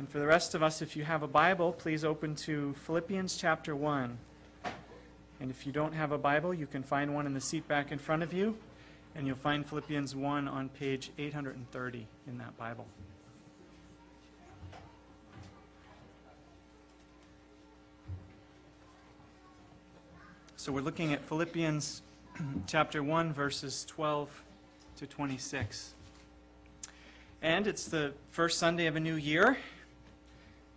And for the rest of us, if you have a Bible, please open to Philippians chapter 1. And if you don't have a Bible, you can find one in the seat back in front of you, and you'll find Philippians 1 on page 830 in that Bible. So we're looking at Philippians chapter 1, verses 12 to 26. And it's the first Sunday of a new year.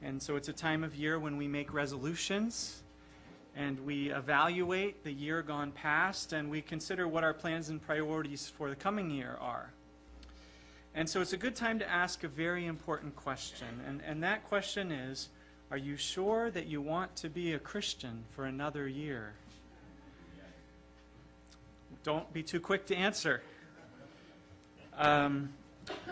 And so it's a time of year when we make resolutions and we evaluate the year gone past and we consider what our plans and priorities for the coming year are. And so it's a good time to ask a very important question. And, and that question is Are you sure that you want to be a Christian for another year? Don't be too quick to answer. Um,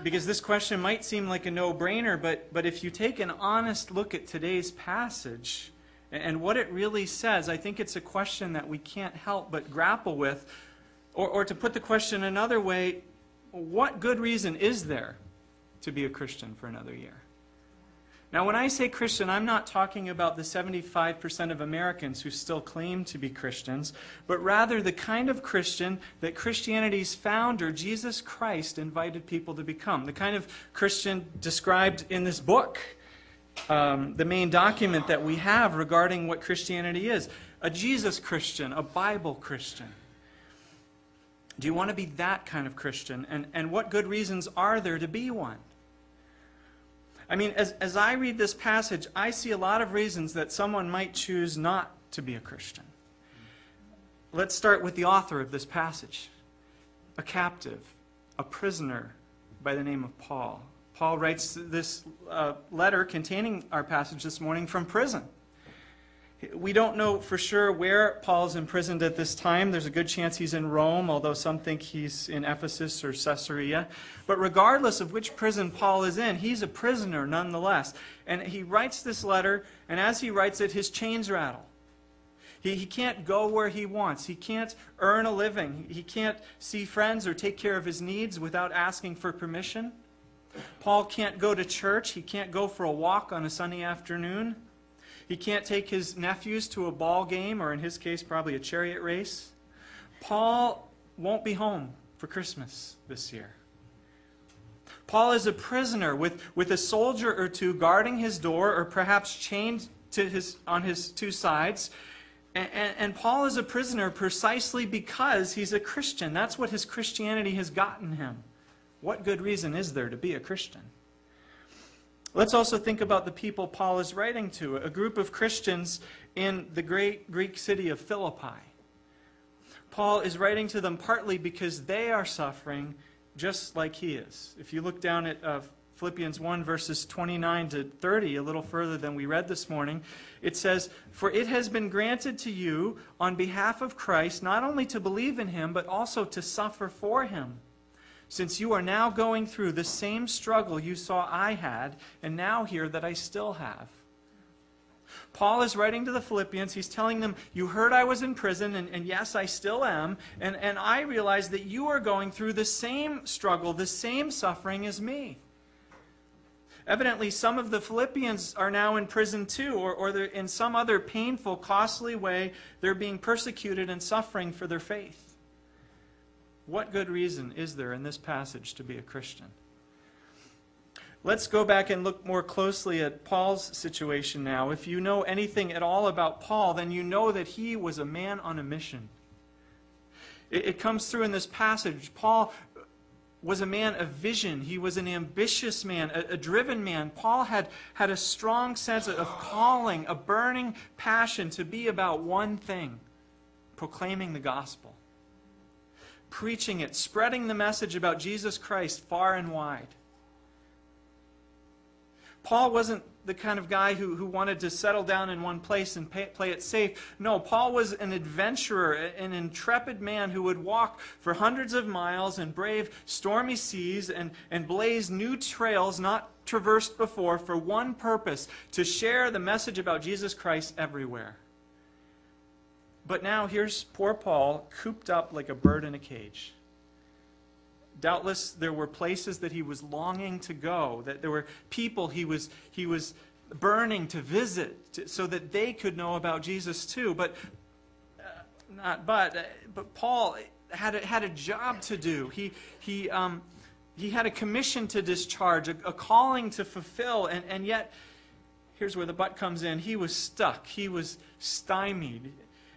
because this question might seem like a no brainer, but, but if you take an honest look at today's passage and what it really says, I think it's a question that we can't help but grapple with. Or, or to put the question another way, what good reason is there to be a Christian for another year? Now, when I say Christian, I'm not talking about the 75% of Americans who still claim to be Christians, but rather the kind of Christian that Christianity's founder, Jesus Christ, invited people to become. The kind of Christian described in this book, um, the main document that we have regarding what Christianity is a Jesus Christian, a Bible Christian. Do you want to be that kind of Christian? And, and what good reasons are there to be one? I mean, as, as I read this passage, I see a lot of reasons that someone might choose not to be a Christian. Let's start with the author of this passage a captive, a prisoner by the name of Paul. Paul writes this uh, letter containing our passage this morning from prison. We don't know for sure where Paul's imprisoned at this time. There's a good chance he's in Rome, although some think he's in Ephesus or Caesarea. But regardless of which prison Paul is in, he's a prisoner nonetheless. And he writes this letter, and as he writes it, his chains rattle. He, he can't go where he wants. He can't earn a living. He can't see friends or take care of his needs without asking for permission. Paul can't go to church. He can't go for a walk on a sunny afternoon. He can't take his nephews to a ball game, or in his case, probably a chariot race. Paul won't be home for Christmas this year. Paul is a prisoner with, with a soldier or two guarding his door, or perhaps chained to his, on his two sides. And, and, and Paul is a prisoner precisely because he's a Christian. That's what his Christianity has gotten him. What good reason is there to be a Christian? Let's also think about the people Paul is writing to, a group of Christians in the great Greek city of Philippi. Paul is writing to them partly because they are suffering just like he is. If you look down at uh, Philippians 1, verses 29 to 30, a little further than we read this morning, it says, For it has been granted to you on behalf of Christ not only to believe in him, but also to suffer for him since you are now going through the same struggle you saw I had, and now hear that I still have. Paul is writing to the Philippians. He's telling them, You heard I was in prison, and, and, yes, I still am. And, and I realize that you are going through the same struggle, the same suffering as me. Evidently, some of the Philippians are now in prison too, or, or in some other painful, costly way, they're being persecuted and suffering for their faith. What good reason is there in this passage to be a Christian? Let's go back and look more closely at Paul's situation now. If you know anything at all about Paul, then you know that he was a man on a mission. It, it comes through in this passage. Paul was a man of vision. He was an ambitious man, a, a, driven man. Paul had, had a strong sense of calling, a burning passion to be about one thing proclaiming the gospel preaching it, spreading the message about Jesus Christ far and wide. Paul wasn't the kind of guy who, who wanted to settle down in one place and pay, play it safe. No, Paul was an adventurer, an intrepid man who would walk for hundreds of miles and brave stormy seas and, and blaze new trails not traversed before for one purpose to share the message about Jesus Christ everywhere. But now here's poor Paul cooped up like a bird in a cage. Doubtless there were places that he was longing to go, that there were people he was, he was burning to visit to, so that they could know about Jesus too. But, uh, not but, uh, but Paul had a, had a job to do. He, he, um, he had a commission to discharge, a, a calling to fulfill, and, and yet, here's where the but comes in. He was stuck, he was stymied.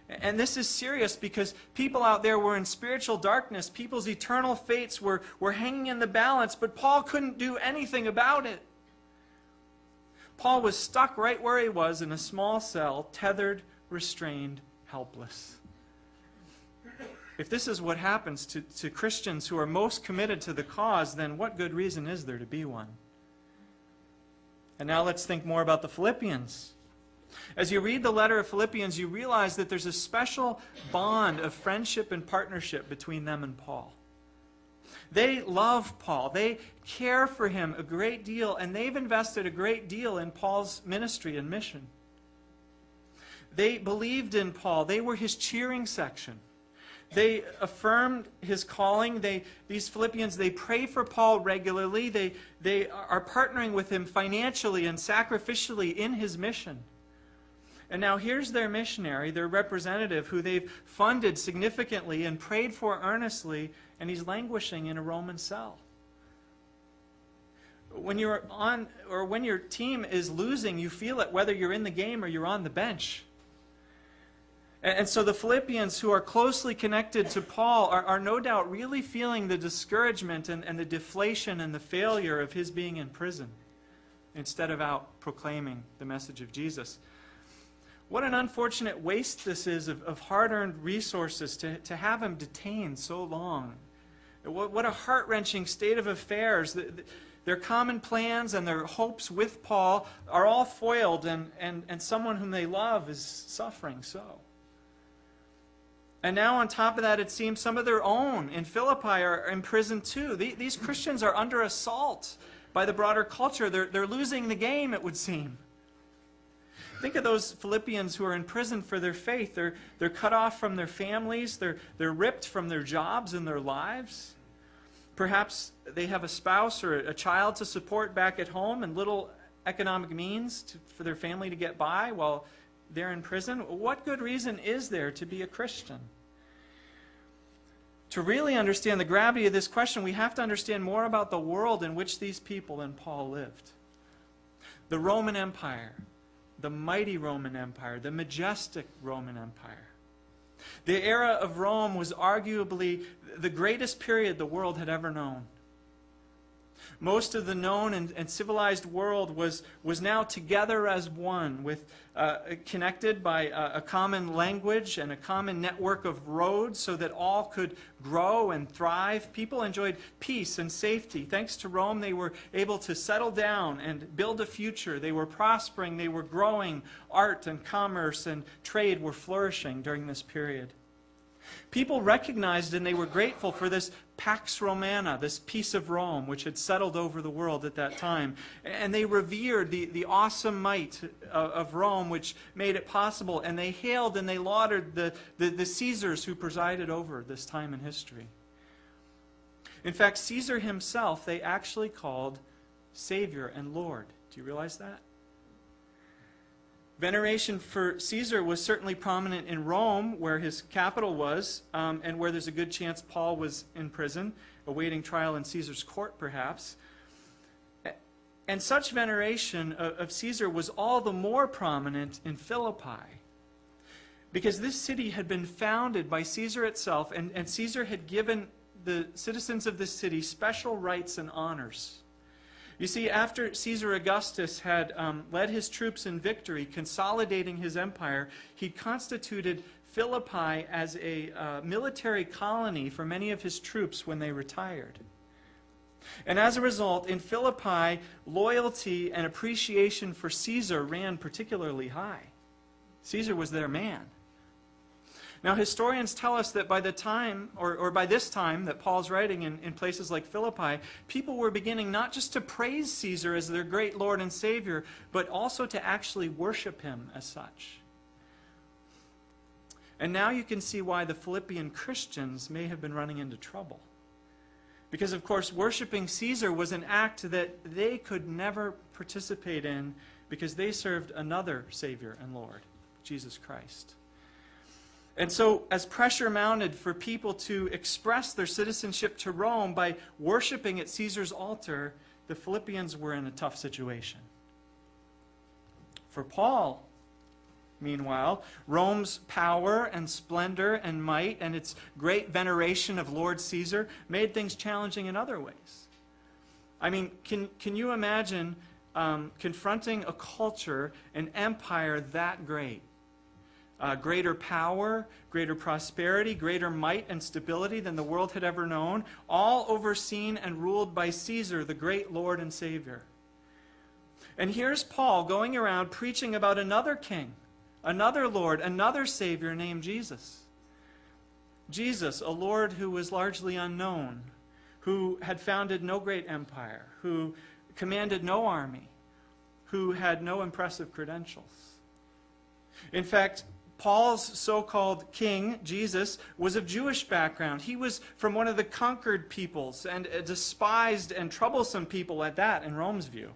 And this is serious because people out there were in spiritual darkness. People's eternal fates were, were hanging in the balance, but Paul couldn't do anything about it. Paul was stuck right where he was in a small cell, tethered, restrained, helpless. If this is what happens to, to Christians who are most committed to the cause, then what good reason is there to be one? And now let's think more about the Philippians. As you read the letter of Philippians, you realize that there's a special bond of friendship and partnership between them and Paul. They love Paul. They care for him a great deal, and they've invested a great deal in Paul's ministry and mission. They believed in Paul. They were his cheering section. They affirmed his calling. They, these Philippians, they pray for Paul regularly. They, they are partnering with him financially and sacrificially in his mission. And now here's their missionary, their representative, who they've funded significantly and prayed for earnestly, and he's languishing in a Roman cell. When you're on, or when your team is losing, you feel it whether you're in the game or you're on the bench. And, so the Philippians, who are closely connected to Paul, are, are no doubt really feeling the discouragement and, and the deflation and the failure of his being in prison instead of out proclaiming the message of Jesus. What an unfortunate waste this is of, of hard earned resources to, to have him detained so long. What, what a heart wrenching state of affairs. The, the, their common plans and their hopes with Paul are all foiled, and, and, and someone whom they love is suffering so. And now, on top of that, it seems some of their own in Philippi are in prison too. These Christians are under assault by the broader culture. They're, they're losing the game, it would seem. Think of those Philippians who are in prison for their faith. They're, they're cut off from their families, they're, they're ripped from their jobs and their lives. Perhaps they have a spouse or a child to support back at home and little economic means to, for their family to get by while they're in prison. What good reason is there to be a Christian? To really understand the gravity of this question, we have to understand more about the world in which these people and Paul lived. The Roman Empire, the mighty Roman Empire, the majestic Roman Empire. The era of Rome was arguably the greatest period the world had ever known. Most of the known and, and civilized world was, was now together as one, with, uh, connected by a, a common language and a common network of roads so that all could grow and thrive. People enjoyed peace and safety. Thanks to Rome, they were able to settle down and build a future. They were prospering, they were growing. Art and commerce and trade were flourishing during this period. People recognized and they were grateful for this Pax Romana, this peace of Rome, which had settled over the world at that time. And they revered the, the awesome might of, of Rome, which made it possible. And they hailed and they lauded the, the, the Caesars who presided over this time in history. In fact, Caesar himself, they actually called Savior and Lord. Do you realize that? Veneration for Caesar was certainly prominent in Rome, where his capital was, um, and where there's a good chance Paul was in prison, awaiting trial in Caesar's court, perhaps. And such veneration of, of Caesar was all the more prominent in Philippi, because this city had been founded by Caesar itself, and, and Caesar had given the citizens of this city special rights and honors. You see, after Caesar Augustus had um, led his troops in victory, consolidating his empire, he constituted Philippi as a uh, military colony for many of his troops when they retired. And as a result, in Philippi, loyalty and appreciation for Caesar ran particularly high. Caesar was their man. Now, historians tell us that by the time, or, or by this time that Paul's writing in, in places like Philippi, people were beginning not just to praise Caesar as their great Lord and Savior, but also to actually worship him as such. And now you can see why the Philippian Christians may have been running into trouble. Because, of course, worshiping Caesar was an act that they could never participate in because they served another Savior and Lord, Jesus Christ. And so, as pressure mounted for people to express their citizenship to Rome by worshiping at Caesar's altar, the Philippians were in a tough situation. For Paul, meanwhile, Rome's power and splendor and might and its great veneration of Lord Caesar made things challenging in other ways. I mean, can, can you imagine um, confronting a culture, an empire that great? Uh, greater power, greater prosperity, greater might and stability than the world had ever known, all overseen and ruled by Caesar, the great Lord and Savior. And here's Paul going around preaching about another king, another Lord, another Savior named Jesus. Jesus, a Lord who was largely unknown, who had founded no great empire, who commanded no army, who had no impressive credentials. In fact, Paul's so called king, Jesus, was of Jewish background. He was from one of the conquered peoples and a despised and troublesome people at that, in Rome's view.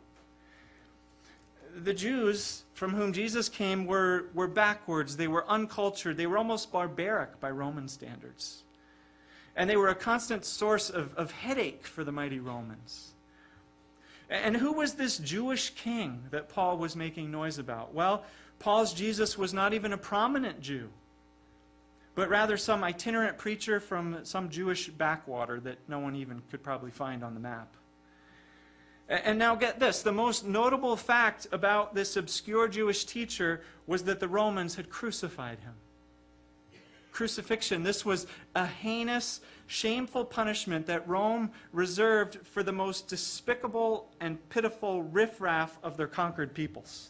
The Jews from whom Jesus came were, were backwards, they were uncultured, they were almost barbaric by Roman standards. And they were a constant source of, of headache for the mighty Romans. And who was this Jewish king that Paul was making noise about? Well, Paul's Jesus was not even a prominent Jew, but rather some itinerant preacher from some Jewish backwater that no one even could probably find on the map. And now get this the most notable fact about this obscure Jewish teacher was that the Romans had crucified him. Crucifixion, this was a heinous, shameful punishment that Rome reserved for the most despicable and pitiful riffraff of their conquered peoples.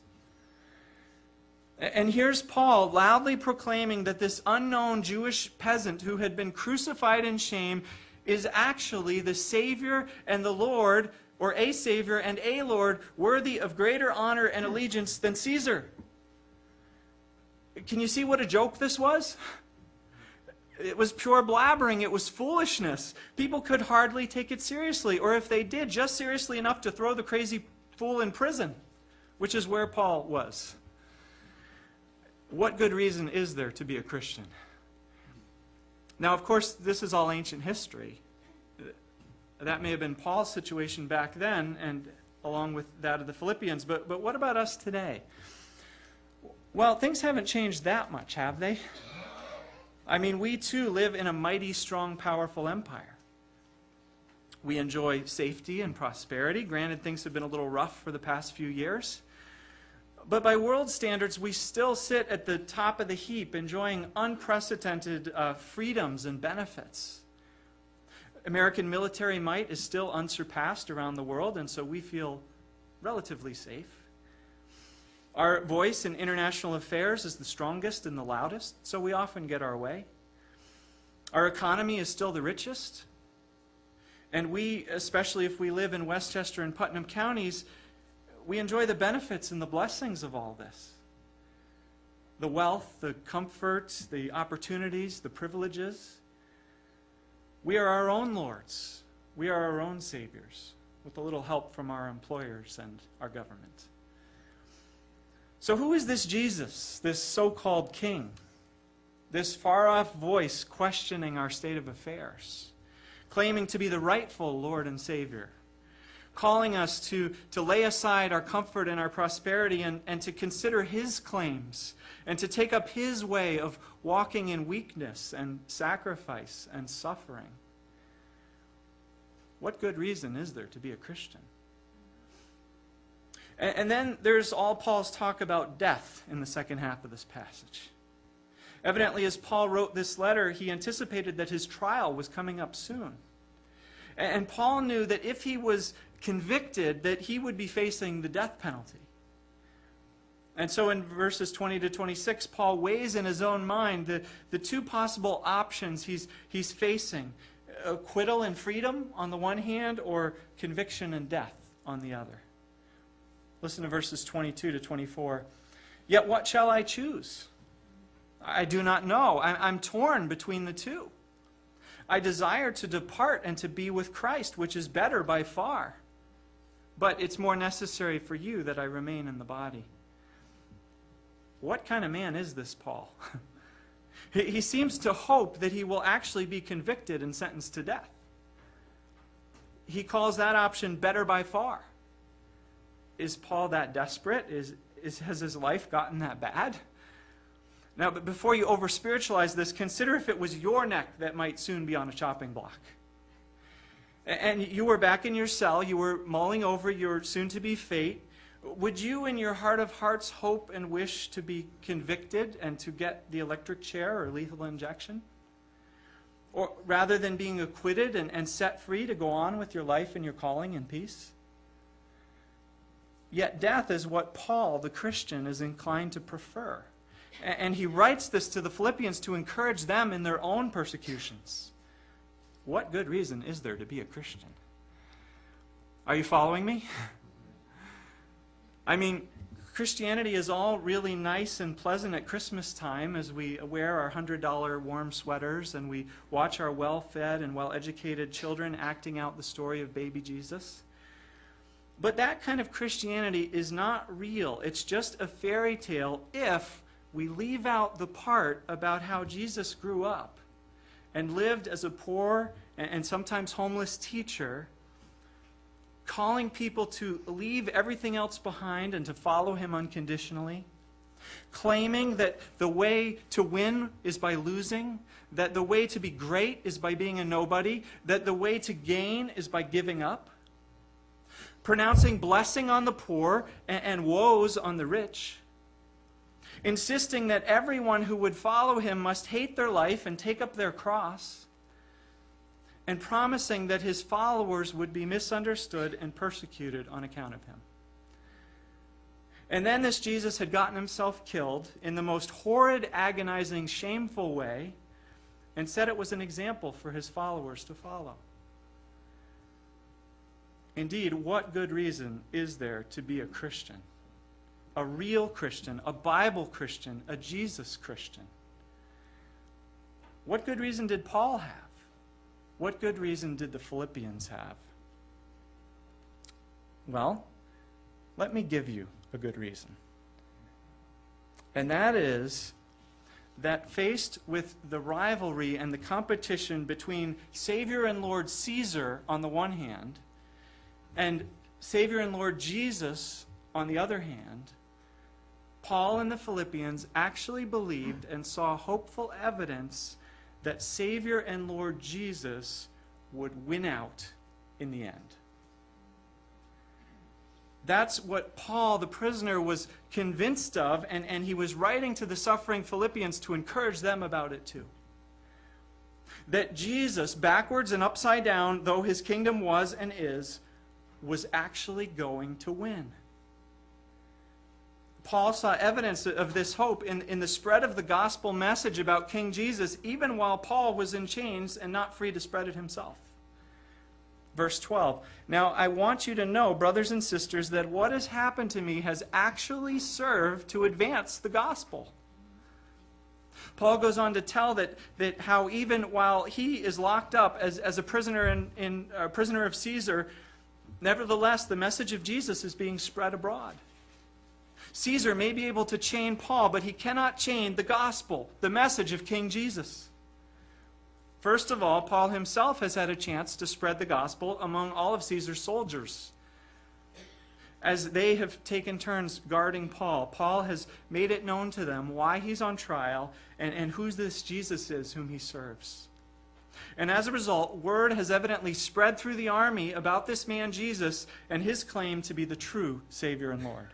And here's Paul loudly proclaiming that this unknown Jewish peasant who had been crucified in shame is actually the Savior and the Lord, or a Savior and a Lord, worthy of greater honor and allegiance than Caesar. Can you see what a joke this was? It was pure blabbering. It was foolishness. People could hardly take it seriously, or if they did, just seriously enough to throw the crazy fool in prison, which is where Paul was. What good reason is there to be a Christian? Now, of course, this is all ancient history. That may have been Paul's situation back then, and along with that of the Philippians, but, but what about us today? Well, things haven't changed that much, have they? I mean, we too live in a mighty, strong, powerful empire. We enjoy safety and prosperity. Granted, things have been a little rough for the past few years. But by world standards, we still sit at the top of the heap, enjoying unprecedented uh, freedoms and benefits. American military might is still unsurpassed around the world, and so we feel relatively safe. Our voice in international affairs is the strongest and the loudest, so we often get our way. Our economy is still the richest. And we, especially if we live in Westchester and Putnam counties, we enjoy the benefits and the blessings of all this the wealth, the comforts, the opportunities, the privileges. We are our own lords. We are our own saviors, with a little help from our employers and our government. So, who is this Jesus, this so called king? This far off voice questioning our state of affairs, claiming to be the rightful Lord and Savior calling us to, to lay aside our comfort and our prosperity and, and to consider His claims and to take up His way of walking in weakness and sacrifice and suffering. What good reason is there to be a Christian? And, and then there's all Paul's talk about death in the second half of this passage. Evidently, as Paul wrote this letter, he anticipated that his trial was coming up soon. And Paul knew that if he was convicted that he would be facing the death penalty. And so in verses 20 to 26, Paul weighs in his own mind the, the two possible options he's, he's facing acquittal and freedom on the one hand, or conviction and death on the other. Listen to verses 22 to 24. Yet what shall I choose? I do not know. I'm torn between the two. I desire to depart and to be with Christ, which is better by far. But it's more necessary for you that I remain in the body. What kind of man is this Paul? he seems to hope that he will actually be convicted and sentenced to death. He calls that option better by far. Is Paul that desperate? Is, is, has his life gotten that bad? Now, but before you over spiritualize this, consider if it was your neck that might soon be on a chopping block. And you were back in your cell, you were mulling over your soon to be fate. Would you, in your heart of hearts, hope and wish to be convicted and to get the electric chair or lethal injection? Or rather than being acquitted and, and set free to go on with your life and your calling in peace? Yet death is what Paul, the Christian, is inclined to prefer. And he writes this to the Philippians to encourage them in their own persecutions. What good reason is there to be a Christian? Are you following me? I mean, Christianity is all really nice and pleasant at Christmas time as we wear our $100 warm sweaters and we watch our well fed and well educated children acting out the story of baby Jesus. But that kind of Christianity is not real. It's just a fairy tale if we leave out the part about how Jesus grew up and lived as a poor and sometimes homeless teacher, calling people to leave everything else behind and to follow him unconditionally, claiming that the way to win is by losing, that the way to be great is by being a nobody, that the way to gain is by giving up, pronouncing blessing on the poor and, woes on the rich insisting that everyone who would follow him must hate their life and take up their cross, and promising that his followers would be misunderstood and persecuted on account of him. And then this Jesus had gotten himself killed in the most horrid, agonizing, shameful way and said it was an example for his followers to follow. Indeed, what good reason is there to be a Christian? A real Christian, a Bible Christian, a Jesus Christian. What good reason did Paul have? What good reason did the Philippians have? Well, let me give you a good reason. And that is that faced with the rivalry and the competition between Savior and Lord Caesar on the one hand, and Savior and Lord Jesus on the other hand, Paul and the Philippians actually believed and saw hopeful evidence that Savior and Lord Jesus would win out in the end. That's what Paul, the prisoner, was convinced of, and, and he was writing to the suffering Philippians to encourage them about it too. That Jesus, backwards and upside down, though his kingdom was and is, was actually going to win. Paul saw evidence of this hope in, in the spread of the gospel message about King Jesus, even while Paul was in chains and not free to spread it himself. Verse 12 Now I want you to know, brothers and sisters, that what has happened to me has actually served to advance the gospel. Paul goes on to tell that, that how even while he is locked up as, as a prisoner in, in a prisoner of Caesar, nevertheless the message of Jesus is being spread abroad. Caesar may be able to chain Paul, but he cannot chain the gospel, the message of King Jesus. First of all, Paul himself has had a chance to spread the gospel among all of Caesar's soldiers. As they have taken turns guarding Paul, Paul has made it known to them why he's on trial and, and who this Jesus is whom he serves. And as a result, word has evidently spread through the army about this man Jesus and his claim to be the true Savior and Lord.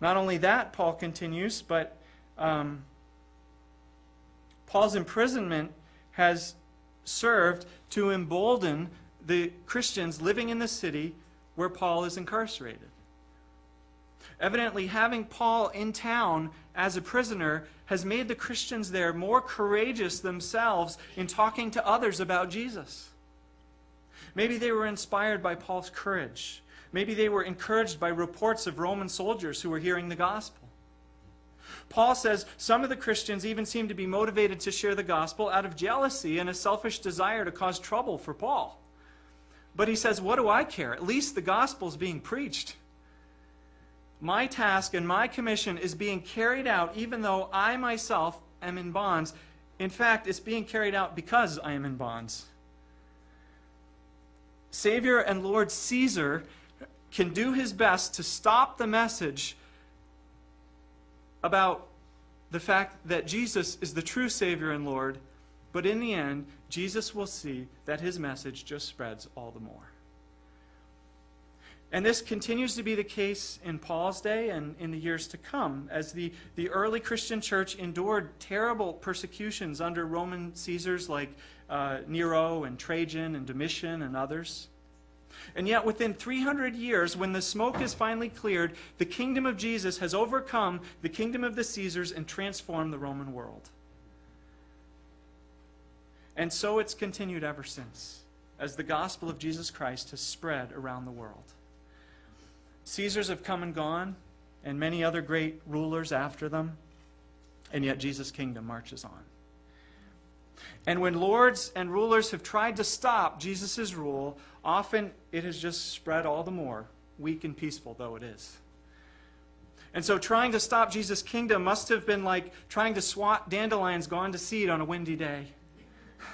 Not only that, Paul continues, but um, Paul's imprisonment has served to embolden the Christians living in the city where Paul is incarcerated. Evidently, having Paul in town as a prisoner has made the Christians there more courageous themselves in talking to others about Jesus. Maybe they were inspired by Paul's courage Maybe they were encouraged by reports of Roman soldiers who were hearing the gospel. Paul says some of the Christians even seem to be motivated to share the gospel out of jealousy and a selfish desire to cause trouble for Paul. But he says, What do I care? At least the gospel is being preached. My task and my commission is being carried out even though I myself am in bonds. In fact, it's being carried out because I am in bonds. Savior and Lord Caesar can do his best to stop the message about the fact that Jesus is the true Savior and Lord, but in the end, Jesus will see that his message just spreads all the more. And this continues to be the case in Paul's day and in the years to come, as the, the early Christian church endured terrible persecutions under Roman Caesars like uh, Nero and Trajan and Domitian and others. And yet, within 300 years, when the smoke is finally cleared, the kingdom of Jesus has overcome the kingdom of the Caesars and transformed the Roman world. And so it's continued ever since, as the gospel of Jesus Christ has spread around the world. Caesars have come and gone, and many other great rulers after them, and yet Jesus' kingdom marches on. And when lords and rulers have tried to stop Jesus' rule, often it has just spread all the more, weak and peaceful though it is. And so trying to stop Jesus' kingdom must have been like trying to swat dandelions gone to seed on a windy day.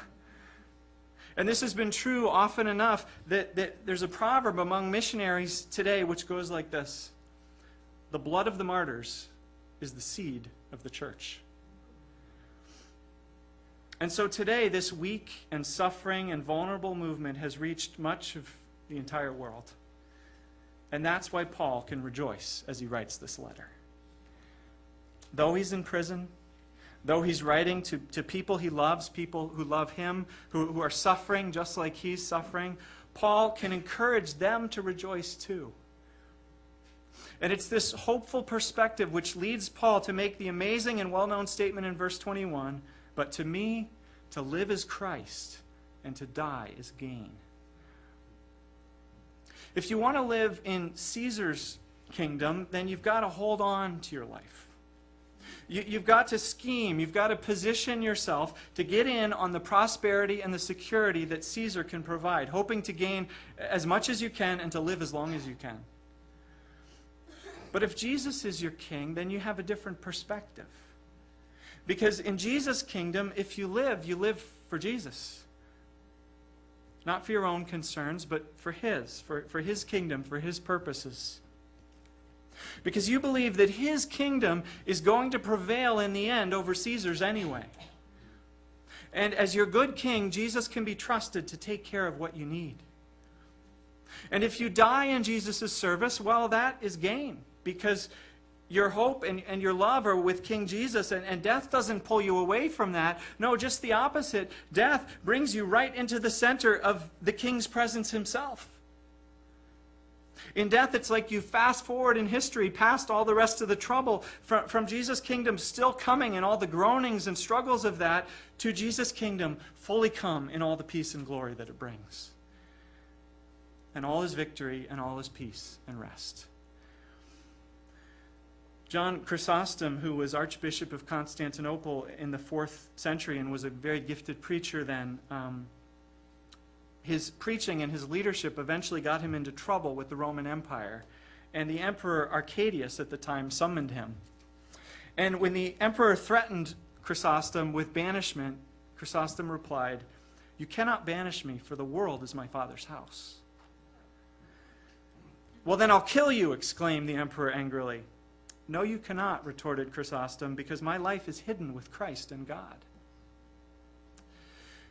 And this has been true often enough that, that there's a proverb among missionaries today which goes like this The blood of the martyrs is the seed of the church. And so today, this weak and suffering and vulnerable movement has reached much of the entire world. And that's why Paul can rejoice as he writes this letter. Though he's in prison, though he's writing to, to people he loves, people who love him, who, who are suffering just like he's suffering, Paul can encourage them to rejoice too. And it's this hopeful perspective which leads Paul to make the amazing and well known statement in verse 21 but to me, to live is Christ, and to die is gain. If you want to live in Caesar's kingdom, then you've got to hold on to your life. You, have got to scheme, you've got to position yourself to get in on the prosperity and the security that Caesar can provide, hoping to gain as much as you can and to live as long as you can. But if Jesus is your king, then you have a different perspective. Because in Jesus' kingdom, if you live, you live for Jesus. Not for your own concerns, but for His, for, for His kingdom, for His purposes. Because you believe that His kingdom is going to prevail in the end over Caesar's anyway. And as your good king, Jesus can be trusted to take care of what you need. And if you die in Jesus' service, well, that is gain because your hope and, and your love are with King Jesus, and, and death doesn't pull you away from that. No, just the opposite. Death brings you right into the center of the King's presence himself. In death, it's like you fast forward in history past all the rest of the trouble from, from Jesus' kingdom still coming and all the groanings and struggles of that to Jesus' kingdom fully come in all the peace and glory that it brings. And all his victory and all his peace and rest. John Chrysostom, who was Archbishop of Constantinople in the fourth century and was a very gifted preacher then, um, his preaching and his leadership eventually got him into trouble with the Roman Empire. And the Emperor Arcadius at the time summoned him. And when the emperor threatened Chrysostom with banishment, Chrysostom replied, You cannot banish me, for the world is my father's house. Well, then I'll kill you, exclaimed the emperor angrily. No, you cannot, retorted Chrysostom, because my life is hidden with Christ and God.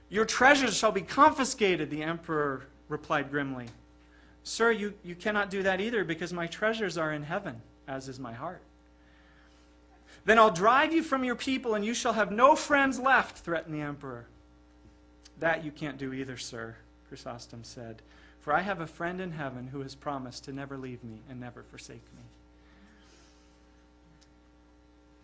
Your treasures shall be confiscated, the emperor replied grimly. Sir, you, you cannot do that either, because my treasures are in heaven, as is my heart. Then I'll drive you from your people, and you shall have no friends left, threatened the emperor. That you can't do either, sir, Chrysostom said, for I have a friend in heaven who has promised to never leave me and never forsake me.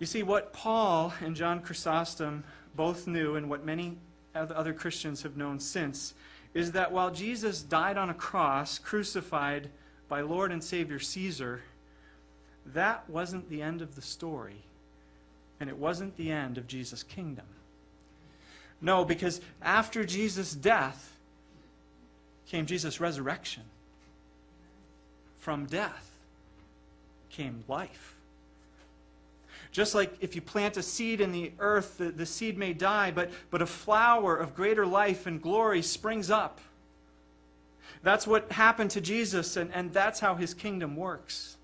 You see, what Paul and John Chrysostom both knew, and what many other Christians have known since, is that while Jesus died on a cross, crucified by Lord and Savior Caesar, that wasn't the end of the story. and it wasn't the end of Jesus' kingdom. No, because after Jesus' death came Jesus' resurrection. From death came life. Just like if you plant a seed in the earth, the, the seed may die, but, but a flower of greater life and glory springs up. That's what happened to Jesus, and, and that's how his kingdom works.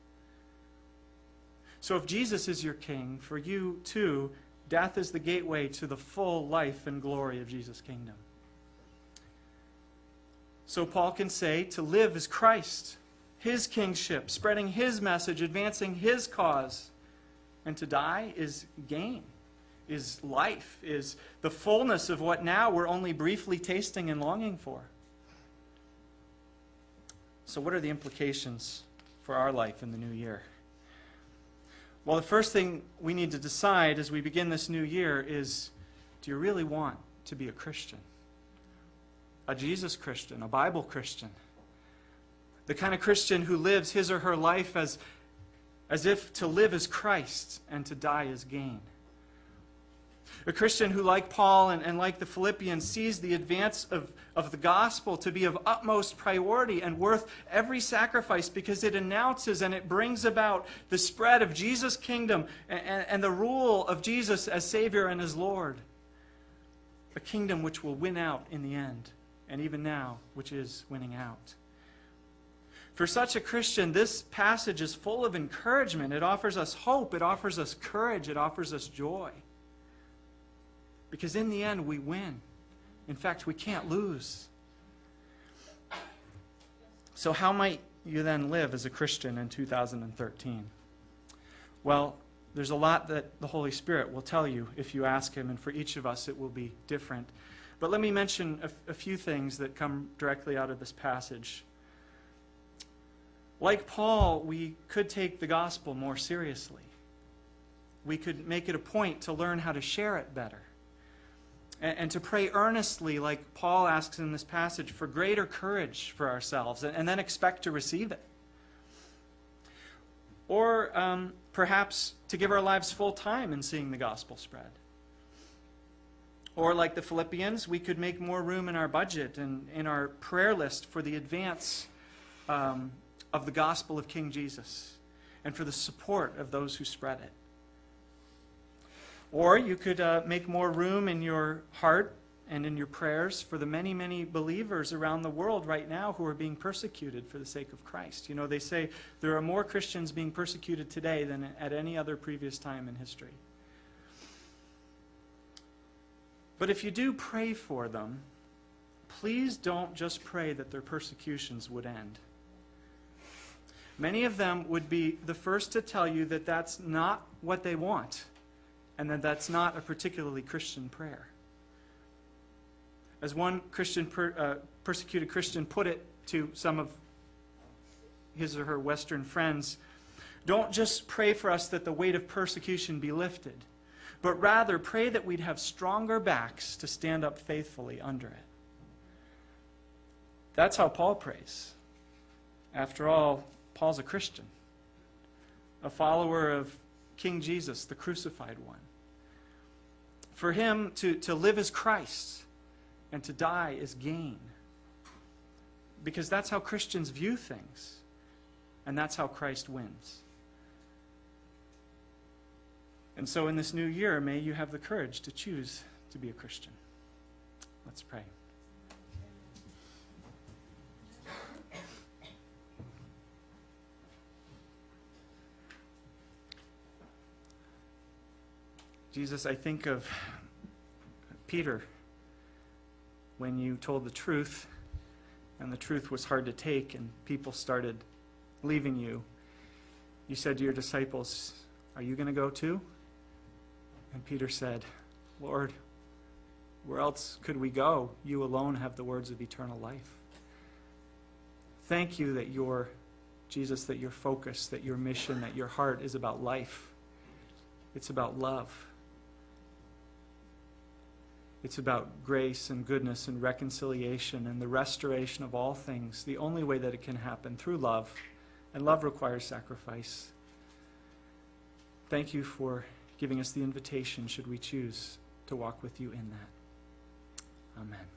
So if Jesus is your king, for you too, death is the gateway to the full life and glory of Jesus' kingdom. So Paul can say to live is Christ, his kingship, spreading his message, advancing his cause. And to die is gain, is life, is the fullness of what now we're only briefly tasting and longing for. So, what are the implications for our life in the new year? Well, the first thing we need to decide as we begin this new year is do you really want to be a Christian? A Jesus Christian, a Bible Christian? The kind of Christian who lives his or her life as, as if to live is Christ and to die is gain. A Christian who, like Paul and, and like the Philippians, sees the advance of, of the gospel to be of utmost priority and worth every sacrifice because it announces and it brings about the spread of Jesus' kingdom and, and, and the rule of Jesus as Savior and as Lord. A kingdom which will win out in the end, and even now, which is winning out. For such a Christian, this passage is full of encouragement. It offers us hope, it offers us courage, it offers us joy. Because in the end, we win. In fact, we can't lose. So, how might you then live as a Christian in 2013? Well, there's a lot that the Holy Spirit will tell you if you ask Him, and for each of us it will be different. But let me mention a, few things that come directly out of this passage. Like Paul, we could take the gospel more seriously. We could make it a point to learn how to share it better and, and, to pray earnestly, like Paul asks in this passage, for greater courage for ourselves, and, and then expect to receive it. Or um, perhaps to give our lives full time in seeing the gospel spread. Or, like the Philippians, we could make more room in our budget and in our prayer list for the advance um, of the gospel of King Jesus and for the support of those who spread it. Or you could uh, make more room in your heart and in your prayers for the many, many believers around the world right now who are being persecuted for the sake of Christ. You know, they say there are more Christians being persecuted today than at any other previous time in history. But if you do pray for them, please don't just pray that their persecutions would end. Many of them would be the first to tell you that that's not what they want and that that's not a particularly Christian prayer. As one Christian per, uh, persecuted Christian put it to some of his or her Western friends, don't just pray for us that the weight of persecution be lifted, but rather pray that we'd have stronger backs to stand up faithfully under it. That's how Paul prays. After all, Paul's a Christian, a follower of King Jesus, the crucified one. For him to, to live as Christ and to die is gain. Because that's how Christians view things, and that's how Christ wins. And so, in this new year, may you have the courage to choose to be a Christian. Let's pray. Jesus, I think of Peter when you told the truth, and the truth was hard to take, and people started leaving you. You said to your disciples, Are you going to go too? And Peter said, Lord, where else could we go? You alone have the words of eternal life. Thank you that your, Jesus, that your focus, that your mission, that your heart is about life. It's about love. It's about grace and goodness and reconciliation and the restoration of all things, the only way that it can happen through love. And love requires sacrifice. Thank you for giving us the invitation should we choose to walk with you in that. Amen.